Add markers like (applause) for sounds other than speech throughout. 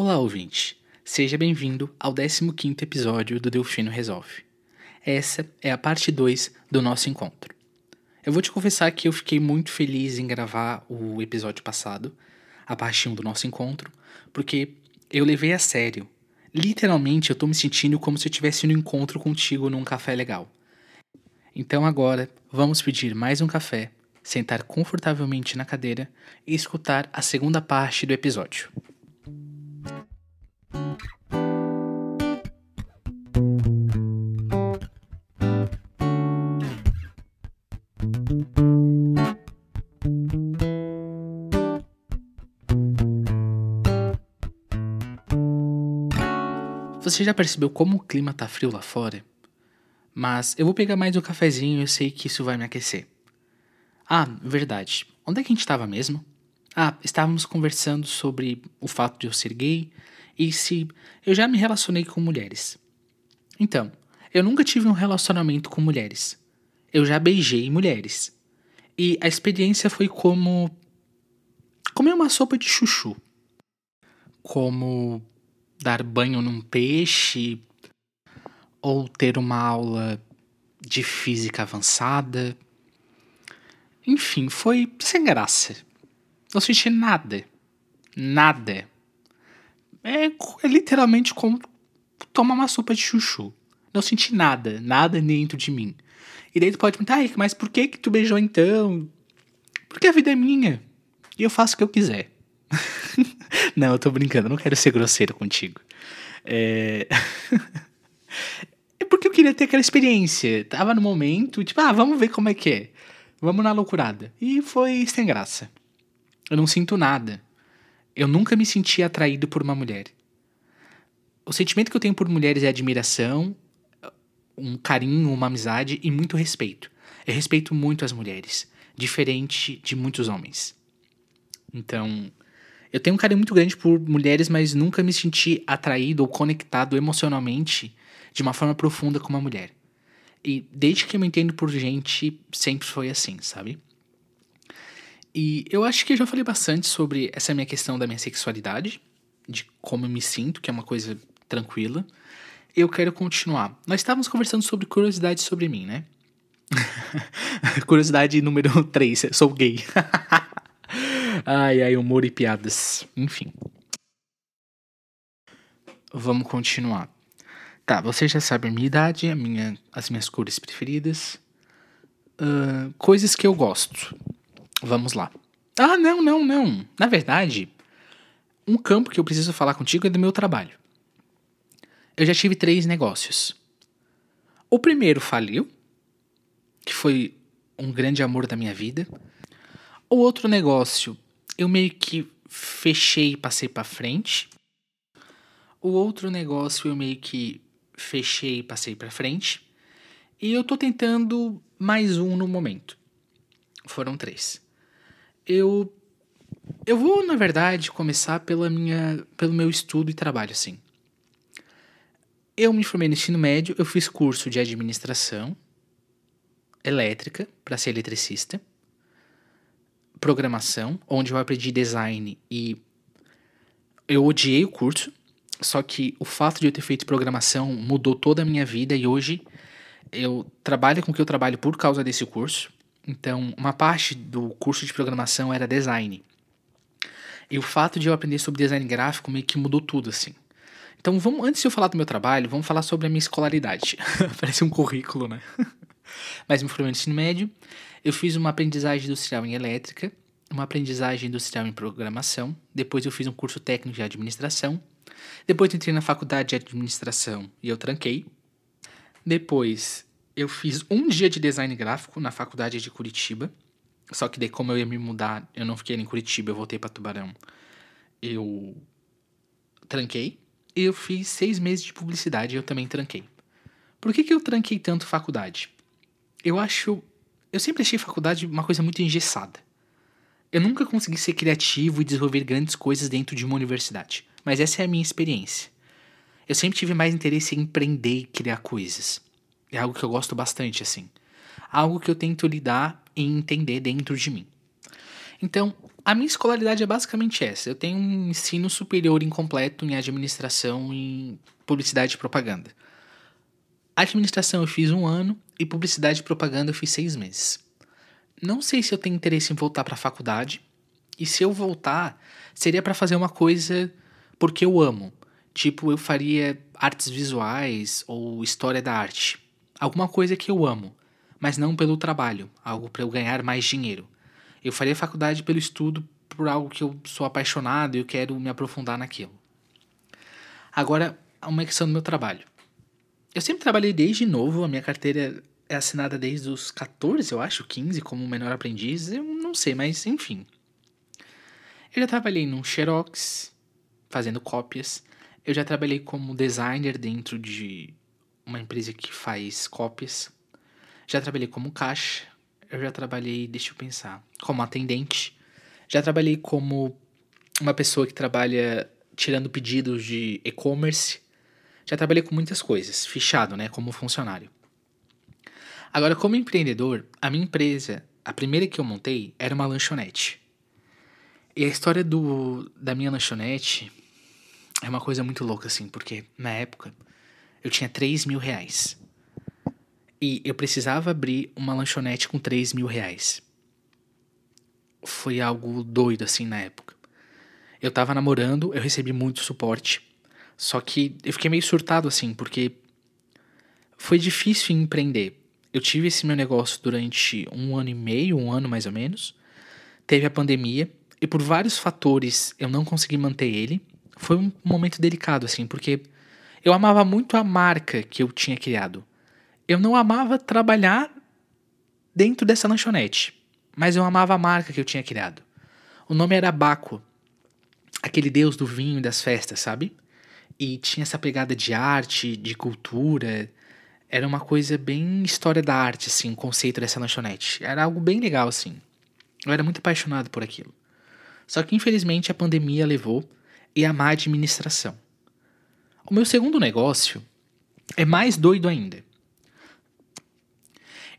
Olá, ouvinte. Seja bem-vindo ao 15º episódio do Delfino Resolve. Essa é a parte 2 do nosso encontro. Eu vou te confessar que eu fiquei muito feliz em gravar o episódio passado, a parte 1 do nosso encontro, porque eu levei a sério. Literalmente, eu tô me sentindo como se eu tivesse no encontro contigo num café legal. Então agora, vamos pedir mais um café, sentar confortavelmente na cadeira e escutar a segunda parte do episódio. Você já percebeu como o clima tá frio lá fora? Mas eu vou pegar mais um cafezinho e eu sei que isso vai me aquecer. Ah, verdade. Onde é que a gente estava mesmo? Ah, estávamos conversando sobre o fato de eu ser gay e se eu já me relacionei com mulheres. Então, eu nunca tive um relacionamento com mulheres. Eu já beijei mulheres. E a experiência foi como comer uma sopa de chuchu. Como dar banho num peixe ou ter uma aula de física avançada. Enfim, foi sem graça. Não senti nada. Nada. É, é literalmente como tomar uma sopa de chuchu. Não senti nada, nada dentro de mim. E daí tu pode perguntar, mas por que que tu beijou então? Porque a vida é minha. E eu faço o que eu quiser. (laughs) não, eu tô brincando, não quero ser grosseiro contigo. É... (laughs) é porque eu queria ter aquela experiência. Tava no momento, tipo, ah, vamos ver como é que é. Vamos na loucurada. E foi sem graça. Eu não sinto nada. Eu nunca me senti atraído por uma mulher. O sentimento que eu tenho por mulheres é admiração, um carinho, uma amizade e muito respeito. Eu respeito muito as mulheres, diferente de muitos homens. Então, eu tenho um carinho muito grande por mulheres, mas nunca me senti atraído ou conectado emocionalmente de uma forma profunda com uma mulher. E desde que eu me entendo por gente, sempre foi assim, sabe? E eu acho que eu já falei bastante sobre essa minha questão da minha sexualidade, de como eu me sinto, que é uma coisa tranquila. Eu quero continuar. Nós estávamos conversando sobre curiosidades sobre mim, né? (laughs) Curiosidade número 3, sou gay. (laughs) ai, ai, humor e piadas. Enfim. Vamos continuar. Tá, você já sabe a minha idade, a minha, as minhas cores preferidas. Uh, coisas que eu gosto. Vamos lá. Ah, não, não, não. Na verdade, um campo que eu preciso falar contigo é do meu trabalho. Eu já tive três negócios. O primeiro faliu, que foi um grande amor da minha vida. O outro negócio, eu meio que fechei e passei para frente. O outro negócio eu meio que fechei e passei para frente. E eu tô tentando mais um no momento. Foram três. Eu eu vou, na verdade, começar pela minha, pelo meu estudo e trabalho, assim. Eu me formei no ensino médio, eu fiz curso de administração elétrica para ser eletricista programação, onde eu aprendi design e eu odiei o curso, só que o fato de eu ter feito programação mudou toda a minha vida e hoje eu trabalho com o que eu trabalho por causa desse curso. Então, uma parte do curso de programação era design. E o fato de eu aprender sobre design gráfico meio que mudou tudo, assim. Então, vamos, antes de eu falar do meu trabalho, vamos falar sobre a minha escolaridade. (laughs) Parece um currículo, né? (laughs) Mas me formei no ensino médio, eu fiz uma aprendizagem industrial em elétrica, uma aprendizagem industrial em programação, depois eu fiz um curso técnico de administração, depois entrei na faculdade de administração e eu tranquei. Depois eu fiz um dia de design gráfico na faculdade de Curitiba, só que daí como eu ia me mudar, eu não fiquei em Curitiba, eu voltei para Tubarão. Eu tranquei. E eu fiz seis meses de publicidade e eu também tranquei. Por que, que eu tranquei tanto faculdade? Eu acho eu sempre achei faculdade uma coisa muito engessada. Eu nunca consegui ser criativo e desenvolver grandes coisas dentro de uma universidade, mas essa é a minha experiência. Eu sempre tive mais interesse em empreender e criar coisas. É algo que eu gosto bastante, assim. Algo que eu tento lidar e entender dentro de mim. Então, A minha escolaridade é basicamente essa. Eu tenho um ensino superior incompleto em administração e publicidade e propaganda. Administração eu fiz um ano e publicidade e propaganda eu fiz seis meses. Não sei se eu tenho interesse em voltar para a faculdade. E se eu voltar, seria para fazer uma coisa porque eu amo. Tipo, eu faria artes visuais ou história da arte. Alguma coisa que eu amo, mas não pelo trabalho, algo para eu ganhar mais dinheiro. Eu faria faculdade pelo estudo por algo que eu sou apaixonado e eu quero me aprofundar naquilo. Agora, uma questão do meu trabalho. Eu sempre trabalhei desde novo, a minha carteira é assinada desde os 14, eu acho, 15, como menor aprendiz, eu não sei, mas enfim. Eu já trabalhei num Xerox, fazendo cópias. Eu já trabalhei como designer dentro de uma empresa que faz cópias. Já trabalhei como caixa. Eu já trabalhei, deixa eu pensar, como atendente. Já trabalhei como uma pessoa que trabalha tirando pedidos de e-commerce. Já trabalhei com muitas coisas, fichado, né, como funcionário. Agora, como empreendedor, a minha empresa, a primeira que eu montei, era uma lanchonete. E a história do, da minha lanchonete é uma coisa muito louca, assim, porque na época eu tinha 3 mil reais. E eu precisava abrir uma lanchonete com 3 mil reais. Foi algo doido, assim, na época. Eu tava namorando, eu recebi muito suporte. Só que eu fiquei meio surtado, assim, porque foi difícil empreender. Eu tive esse meu negócio durante um ano e meio, um ano mais ou menos. Teve a pandemia, e por vários fatores eu não consegui manter ele foi um momento delicado, assim, porque eu amava muito a marca que eu tinha criado. Eu não amava trabalhar dentro dessa lanchonete, mas eu amava a marca que eu tinha criado. O nome era Baco, aquele deus do vinho e das festas, sabe? E tinha essa pegada de arte, de cultura. Era uma coisa bem história da arte, assim, o conceito dessa lanchonete. Era algo bem legal, assim. Eu era muito apaixonado por aquilo. Só que infelizmente a pandemia levou e a má administração. O meu segundo negócio é mais doido ainda.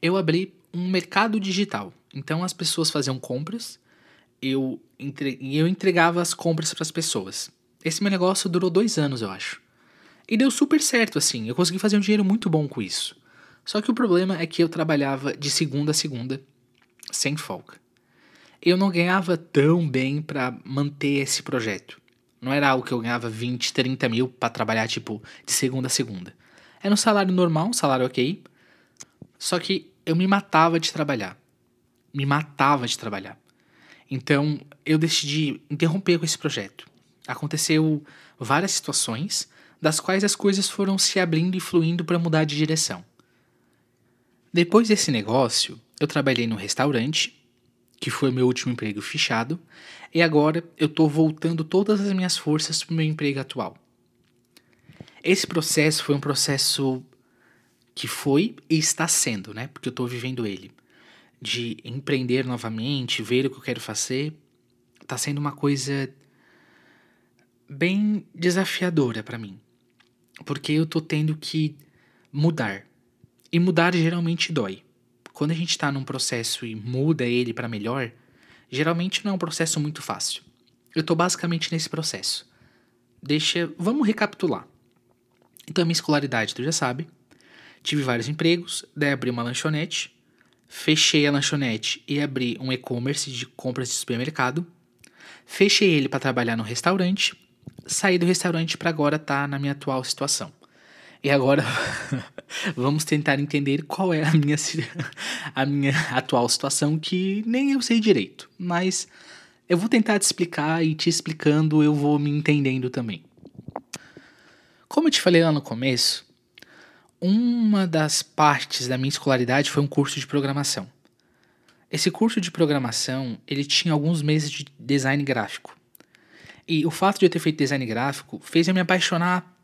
Eu abri um mercado digital. Então as pessoas faziam compras, eu, entre... eu entregava as compras para as pessoas. Esse meu negócio durou dois anos, eu acho. E deu super certo, assim. Eu consegui fazer um dinheiro muito bom com isso. Só que o problema é que eu trabalhava de segunda a segunda, sem folga. Eu não ganhava tão bem para manter esse projeto. Não era algo que eu ganhava 20, 30 mil para trabalhar, tipo, de segunda a segunda. Era um salário normal, um salário ok. Só que eu me matava de trabalhar. Me matava de trabalhar. Então, eu decidi interromper com esse projeto. Aconteceu várias situações, das quais as coisas foram se abrindo e fluindo para mudar de direção. Depois desse negócio, eu trabalhei no restaurante que foi meu último emprego fichado, e agora eu estou voltando todas as minhas forças para o meu emprego atual. Esse processo foi um processo que foi e está sendo, né? Porque eu estou vivendo ele. De empreender novamente, ver o que eu quero fazer, está sendo uma coisa bem desafiadora para mim. Porque eu estou tendo que mudar. E mudar geralmente dói quando a gente está num processo e muda ele para melhor, geralmente não é um processo muito fácil. Eu estou basicamente nesse processo. Deixa, vamos recapitular. Então, minha escolaridade, tu já sabe. Tive vários empregos, daí abri uma lanchonete, fechei a lanchonete e abri um e-commerce de compras de supermercado. Fechei ele para trabalhar no restaurante, saí do restaurante para agora estar tá na minha atual situação. E agora (laughs) vamos tentar entender qual é a minha, a minha atual situação, que nem eu sei direito. Mas eu vou tentar te explicar e te explicando eu vou me entendendo também. Como eu te falei lá no começo, uma das partes da minha escolaridade foi um curso de programação. Esse curso de programação, ele tinha alguns meses de design gráfico. E o fato de eu ter feito design gráfico fez eu me apaixonar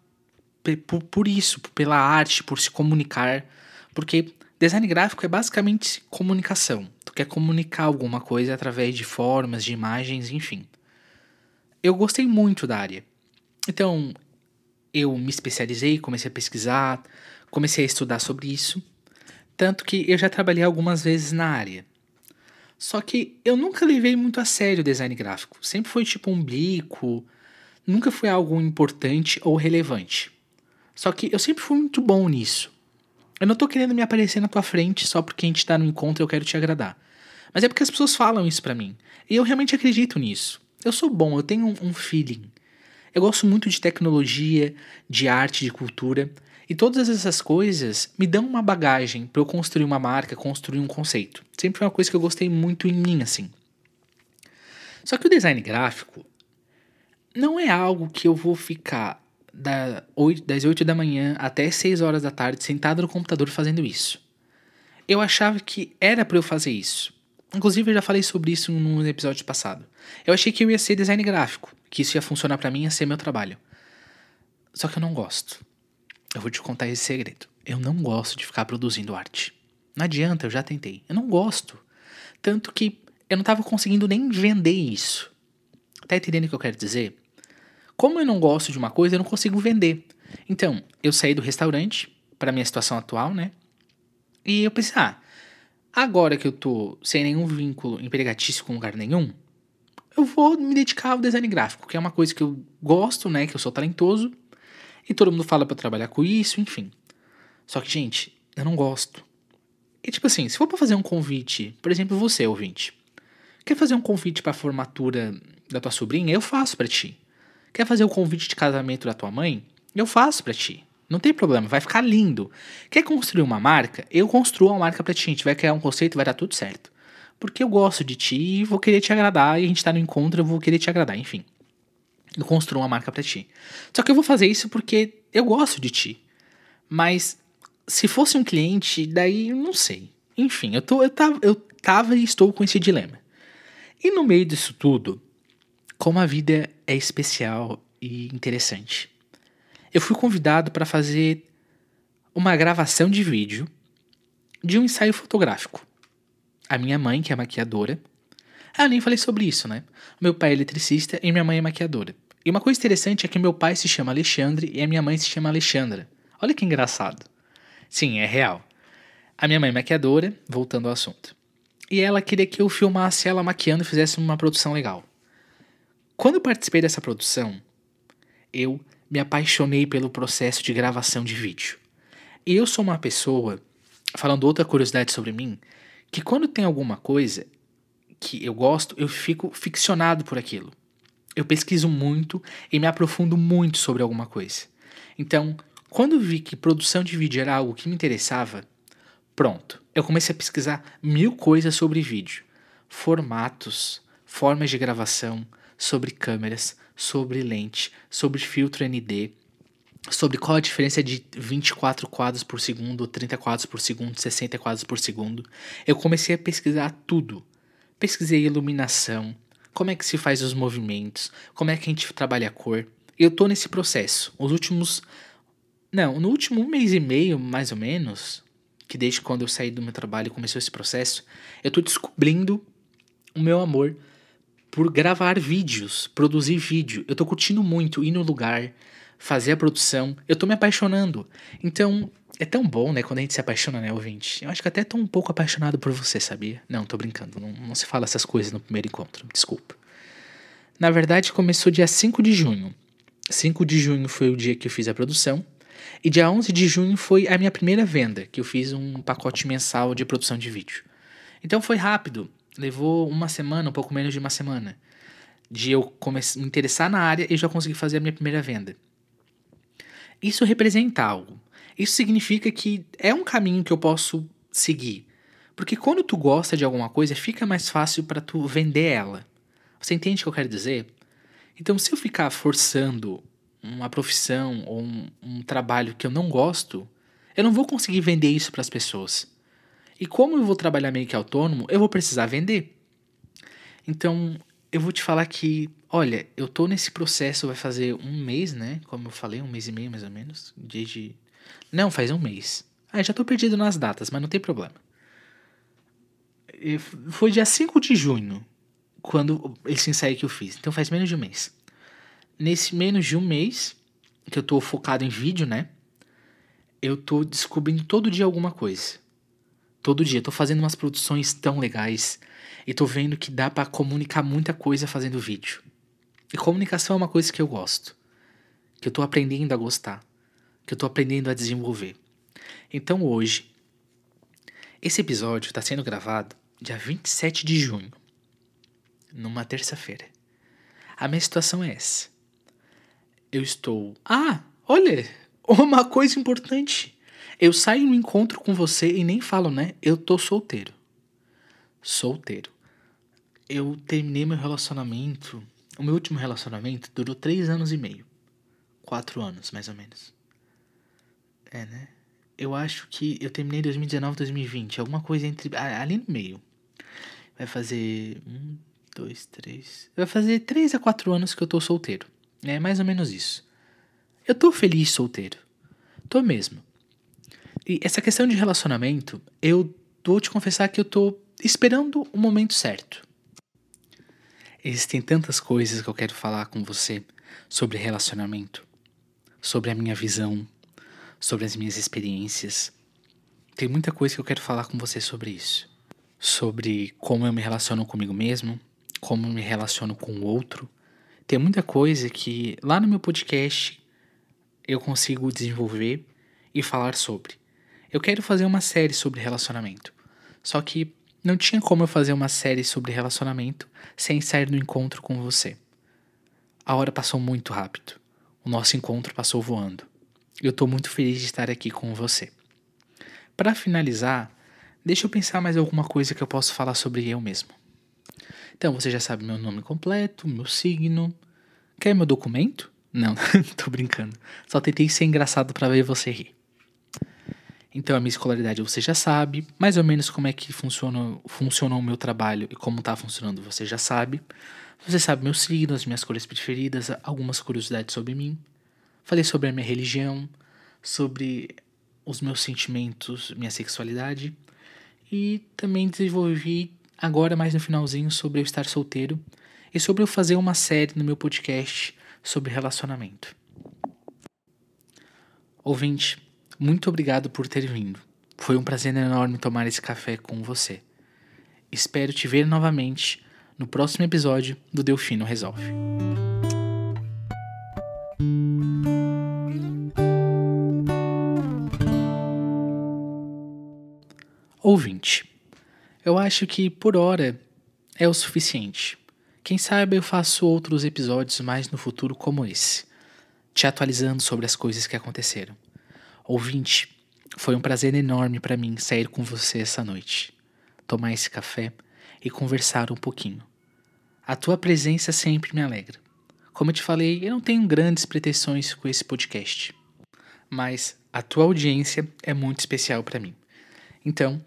por, por isso, pela arte, por se comunicar. Porque design gráfico é basicamente comunicação. Tu quer comunicar alguma coisa através de formas, de imagens, enfim. Eu gostei muito da área. Então, eu me especializei, comecei a pesquisar, comecei a estudar sobre isso. Tanto que eu já trabalhei algumas vezes na área. Só que eu nunca levei muito a sério o design gráfico. Sempre foi tipo um bico, nunca foi algo importante ou relevante. Só que eu sempre fui muito bom nisso. Eu não tô querendo me aparecer na tua frente só porque a gente tá no encontro e eu quero te agradar. Mas é porque as pessoas falam isso para mim. E eu realmente acredito nisso. Eu sou bom, eu tenho um, um feeling. Eu gosto muito de tecnologia, de arte, de cultura. E todas essas coisas me dão uma bagagem para eu construir uma marca, construir um conceito. Sempre foi uma coisa que eu gostei muito em mim, assim. Só que o design gráfico não é algo que eu vou ficar da 8, das 8 da manhã até 6 horas da tarde sentado no computador fazendo isso. Eu achava que era para eu fazer isso. Inclusive, eu já falei sobre isso no episódio passado. Eu achei que eu ia ser design gráfico, que isso ia funcionar para mim, ia ser meu trabalho. Só que eu não gosto. Eu vou te contar esse segredo. Eu não gosto de ficar produzindo arte. Não adianta, eu já tentei. Eu não gosto. Tanto que eu não tava conseguindo nem vender isso. Tá entendendo o que eu quero dizer? Como eu não gosto de uma coisa, eu não consigo vender. Então, eu saí do restaurante para minha situação atual, né? E eu pensei, ah, agora que eu tô sem nenhum vínculo empregatício com lugar nenhum, eu vou me dedicar ao design gráfico, que é uma coisa que eu gosto, né? Que eu sou talentoso e todo mundo fala para trabalhar com isso, enfim. Só que, gente, eu não gosto. E tipo assim, se for pra fazer um convite, por exemplo, você, ouvinte, quer fazer um convite pra formatura da tua sobrinha, eu faço para ti. Quer fazer o convite de casamento da tua mãe? Eu faço para ti. Não tem problema, vai ficar lindo. Quer construir uma marca? Eu construo uma marca pra ti. A gente vai criar um conceito, vai dar tudo certo. Porque eu gosto de ti e vou querer te agradar. E a gente tá no encontro, eu vou querer te agradar, enfim eu construo uma marca para ti. Só que eu vou fazer isso porque eu gosto de ti. Mas se fosse um cliente, daí não sei. Enfim, eu, tô, eu, tava, eu tava e estou com esse dilema. E no meio disso tudo, como a vida é especial e interessante. Eu fui convidado para fazer uma gravação de vídeo de um ensaio fotográfico. A minha mãe, que é maquiadora, ah, eu nem falei sobre isso, né? Meu pai é eletricista e minha mãe é maquiadora. E uma coisa interessante é que meu pai se chama Alexandre e a minha mãe se chama Alexandra. Olha que engraçado. Sim, é real. A minha mãe é maquiadora, voltando ao assunto. E ela queria que eu filmasse ela maquiando e fizesse uma produção legal. Quando eu participei dessa produção, eu me apaixonei pelo processo de gravação de vídeo. E eu sou uma pessoa, falando outra curiosidade sobre mim, que quando tem alguma coisa que eu gosto, eu fico ficcionado por aquilo eu pesquiso muito e me aprofundo muito sobre alguma coisa. Então, quando vi que produção de vídeo era algo que me interessava, pronto, eu comecei a pesquisar mil coisas sobre vídeo, formatos, formas de gravação, sobre câmeras, sobre lente, sobre filtro ND, sobre qual a diferença de 24 quadros por segundo, 30 quadros por segundo, 60 quadros por segundo. Eu comecei a pesquisar tudo. Pesquisei iluminação, como é que se faz os movimentos, como é que a gente trabalha a cor. Eu tô nesse processo. Os últimos. Não, no último mês e meio, mais ou menos, que desde quando eu saí do meu trabalho começou esse processo, eu tô descobrindo o meu amor por gravar vídeos, produzir vídeo. Eu tô curtindo muito ir no lugar, fazer a produção. Eu tô me apaixonando. Então, é tão bom, né, quando a gente se apaixona, né, ouvinte? Eu acho que até tô um pouco apaixonado por você, sabia? Não, tô brincando. Não, não se fala essas coisas no primeiro encontro. Desculpa. Na verdade, começou dia 5 de junho. 5 de junho foi o dia que eu fiz a produção. E dia 11 de junho foi a minha primeira venda, que eu fiz um pacote mensal de produção de vídeo. Então foi rápido. Levou uma semana, um pouco menos de uma semana. De eu me interessar na área e já consegui fazer a minha primeira venda. Isso representa algo. Isso significa que é um caminho que eu posso seguir. Porque quando tu gosta de alguma coisa, fica mais fácil para tu vender ela. Você entende o que eu quero dizer? Então, se eu ficar forçando uma profissão ou um, um trabalho que eu não gosto, eu não vou conseguir vender isso para as pessoas. E como eu vou trabalhar meio que autônomo, eu vou precisar vender. Então, eu vou te falar que, olha, eu tô nesse processo, vai fazer um mês, né? Como eu falei, um mês e meio mais ou menos, desde não, faz um mês. Ah, já tô perdido nas datas, mas não tem problema. E foi dia 5 de junho, quando esse ensaio que eu fiz. Então faz menos de um mês. Nesse menos de um mês, que eu tô focado em vídeo, né? Eu tô descobrindo todo dia alguma coisa. Todo dia. Tô fazendo umas produções tão legais. E tô vendo que dá para comunicar muita coisa fazendo vídeo. E comunicação é uma coisa que eu gosto. Que eu tô aprendendo a gostar. Que eu tô aprendendo a desenvolver. Então hoje, esse episódio está sendo gravado dia 27 de junho, numa terça-feira. A minha situação é essa. Eu estou. Ah, olha! Uma coisa importante. Eu saio no encontro com você e nem falo, né? Eu tô solteiro. Solteiro. Eu terminei meu relacionamento. O meu último relacionamento durou três anos e meio. Quatro anos, mais ou menos. É, né? Eu acho que eu terminei 2019, 2020. Alguma coisa entre. Ali no meio. Vai fazer. Um, dois, três. Vai fazer três a quatro anos que eu tô solteiro. É mais ou menos isso. Eu tô feliz solteiro. Tô mesmo. E essa questão de relacionamento, eu vou te confessar que eu tô esperando o momento certo. Existem tantas coisas que eu quero falar com você sobre relacionamento, sobre a minha visão, sobre as minhas experiências. Tem muita coisa que eu quero falar com você sobre isso. Sobre como eu me relaciono comigo mesmo, como eu me relaciono com o outro. Tem muita coisa que lá no meu podcast eu consigo desenvolver e falar sobre. Eu quero fazer uma série sobre relacionamento. Só que não tinha como eu fazer uma série sobre relacionamento sem sair no encontro com você. A hora passou muito rápido. O nosso encontro passou voando. Eu estou muito feliz de estar aqui com você. Para finalizar, deixa eu pensar mais alguma coisa que eu posso falar sobre eu mesmo. Então, você já sabe meu nome completo, meu signo. Quer meu documento? Não, (laughs) tô brincando. Só tentei ser engraçado para ver você rir. Então, a minha escolaridade você já sabe, mais ou menos como é que funciona, funciona o meu trabalho e como está funcionando você já sabe. Você sabe meu signo, as minhas cores preferidas, algumas curiosidades sobre mim. Falei sobre a minha religião, sobre os meus sentimentos, minha sexualidade. E também desenvolvi, agora mais no finalzinho, sobre eu estar solteiro e sobre eu fazer uma série no meu podcast sobre relacionamento. Ouvinte, muito obrigado por ter vindo. Foi um prazer enorme tomar esse café com você. Espero te ver novamente no próximo episódio do Delfino Resolve. Ouvinte, eu acho que por hora é o suficiente. Quem sabe eu faço outros episódios mais no futuro como esse, te atualizando sobre as coisas que aconteceram. Ouvinte, foi um prazer enorme para mim sair com você essa noite, tomar esse café e conversar um pouquinho. A tua presença sempre me alegra. Como eu te falei, eu não tenho grandes pretensões com esse podcast, mas a tua audiência é muito especial para mim. Então,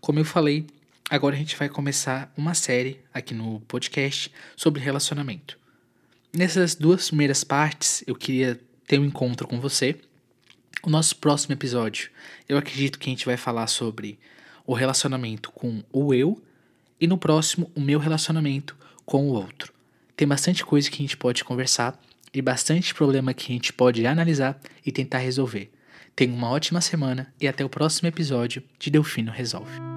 como eu falei, agora a gente vai começar uma série aqui no podcast sobre relacionamento. Nessas duas primeiras partes, eu queria ter um encontro com você o nosso próximo episódio, eu acredito que a gente vai falar sobre o relacionamento com o eu e no próximo o meu relacionamento com o outro. Tem bastante coisa que a gente pode conversar e bastante problema que a gente pode analisar e tentar resolver. Tenha uma ótima semana e até o próximo episódio de Delfino Resolve.